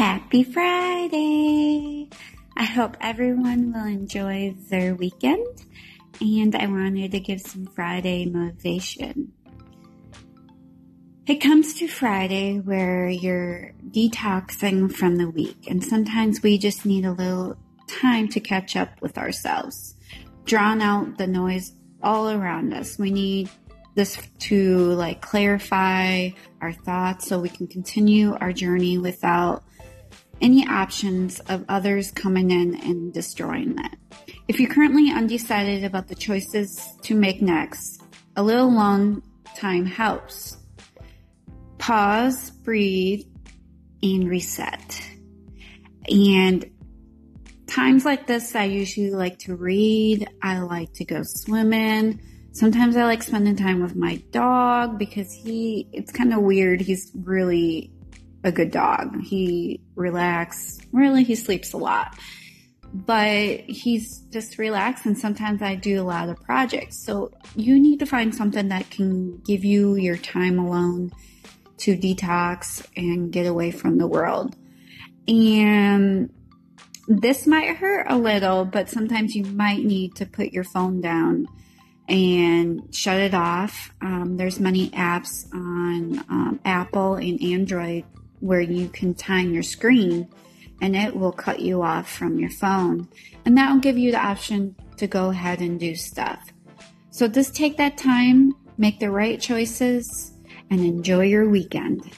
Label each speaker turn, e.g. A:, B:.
A: Happy Friday! I hope everyone will enjoy their weekend, and I wanted to give some Friday motivation. It comes to Friday where you're detoxing from the week, and sometimes we just need a little time to catch up with ourselves, drown out the noise all around us. We need this to like clarify our thoughts so we can continue our journey without any options of others coming in and destroying that. If you're currently undecided about the choices to make next, a little alone time helps. Pause, breathe, and reset. And times like this, I usually like to read. I like to go swimming. Sometimes I like spending time with my dog because he, it's kind of weird. He's really a good dog. He relaxes. Really, he sleeps a lot, but he's just relaxed. And sometimes I do a lot of projects. So you need to find something that can give you your time alone to detox and get away from the world. And this might hurt a little, but sometimes you might need to put your phone down and shut it off. Um, there's many apps on um, Apple and Android where you can time your screen and it will cut you off from your phone. And that will give you the option to go ahead and do stuff. So just take that time, make the right choices, and enjoy your weekend.